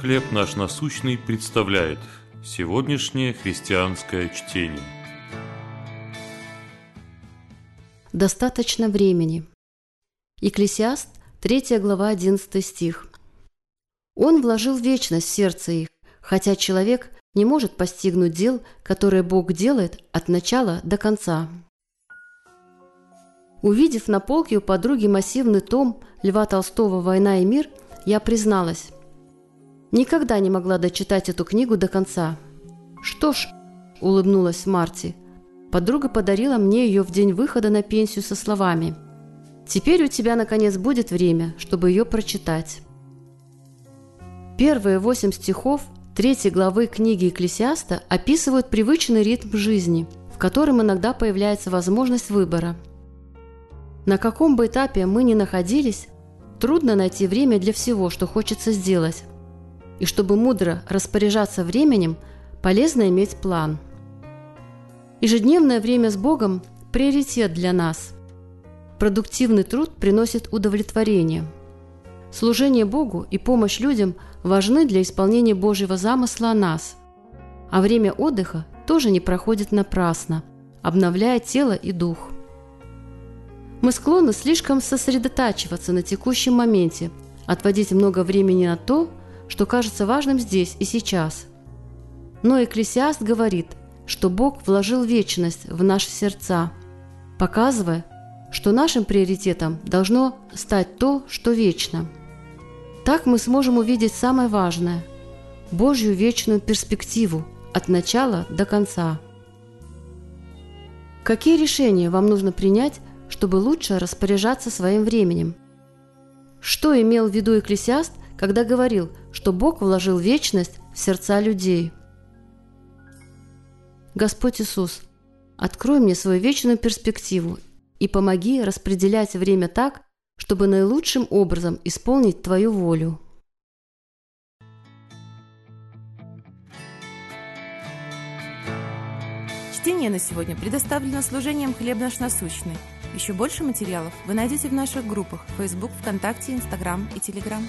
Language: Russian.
«Хлеб наш насущный» представляет сегодняшнее христианское чтение. Достаточно времени. Екклесиаст, 3 глава, 11 стих. «Он вложил вечность в сердце их, хотя человек не может постигнуть дел, которые Бог делает от начала до конца». Увидев на полке у подруги массивный том Льва Толстого «Война и мир», я призналась. Никогда не могла дочитать эту книгу до конца. «Что ж», – улыбнулась Марти, – подруга подарила мне ее в день выхода на пенсию со словами «Теперь у тебя, наконец, будет время, чтобы ее прочитать». Первые восемь стихов третьей главы книги Экклесиаста описывают привычный ритм жизни, в котором иногда появляется возможность выбора. На каком бы этапе мы ни находились, трудно найти время для всего, что хочется сделать. И чтобы мудро распоряжаться временем, полезно иметь план. Ежедневное время с Богом – приоритет для нас. Продуктивный труд приносит удовлетворение. Служение Богу и помощь людям важны для исполнения Божьего замысла о нас. А время отдыха тоже не проходит напрасно, обновляя тело и дух – мы склонны слишком сосредотачиваться на текущем моменте, отводить много времени на то, что кажется важным здесь и сейчас. Но Экклесиаст говорит, что Бог вложил вечность в наши сердца, показывая, что нашим приоритетом должно стать то, что вечно. Так мы сможем увидеть самое важное – Божью вечную перспективу от начала до конца. Какие решения вам нужно принять, чтобы лучше распоряжаться своим временем. Что имел в виду Экклесиаст, когда говорил, что Бог вложил вечность в сердца людей? Господь Иисус, открой мне свою вечную перспективу и помоги распределять время так, чтобы наилучшим образом исполнить Твою волю. Чтение на сегодня предоставлено служением «Хлеб наш насущный». Еще больше материалов вы найдете в наших группах Facebook, ВКонтакте, Instagram и Telegram.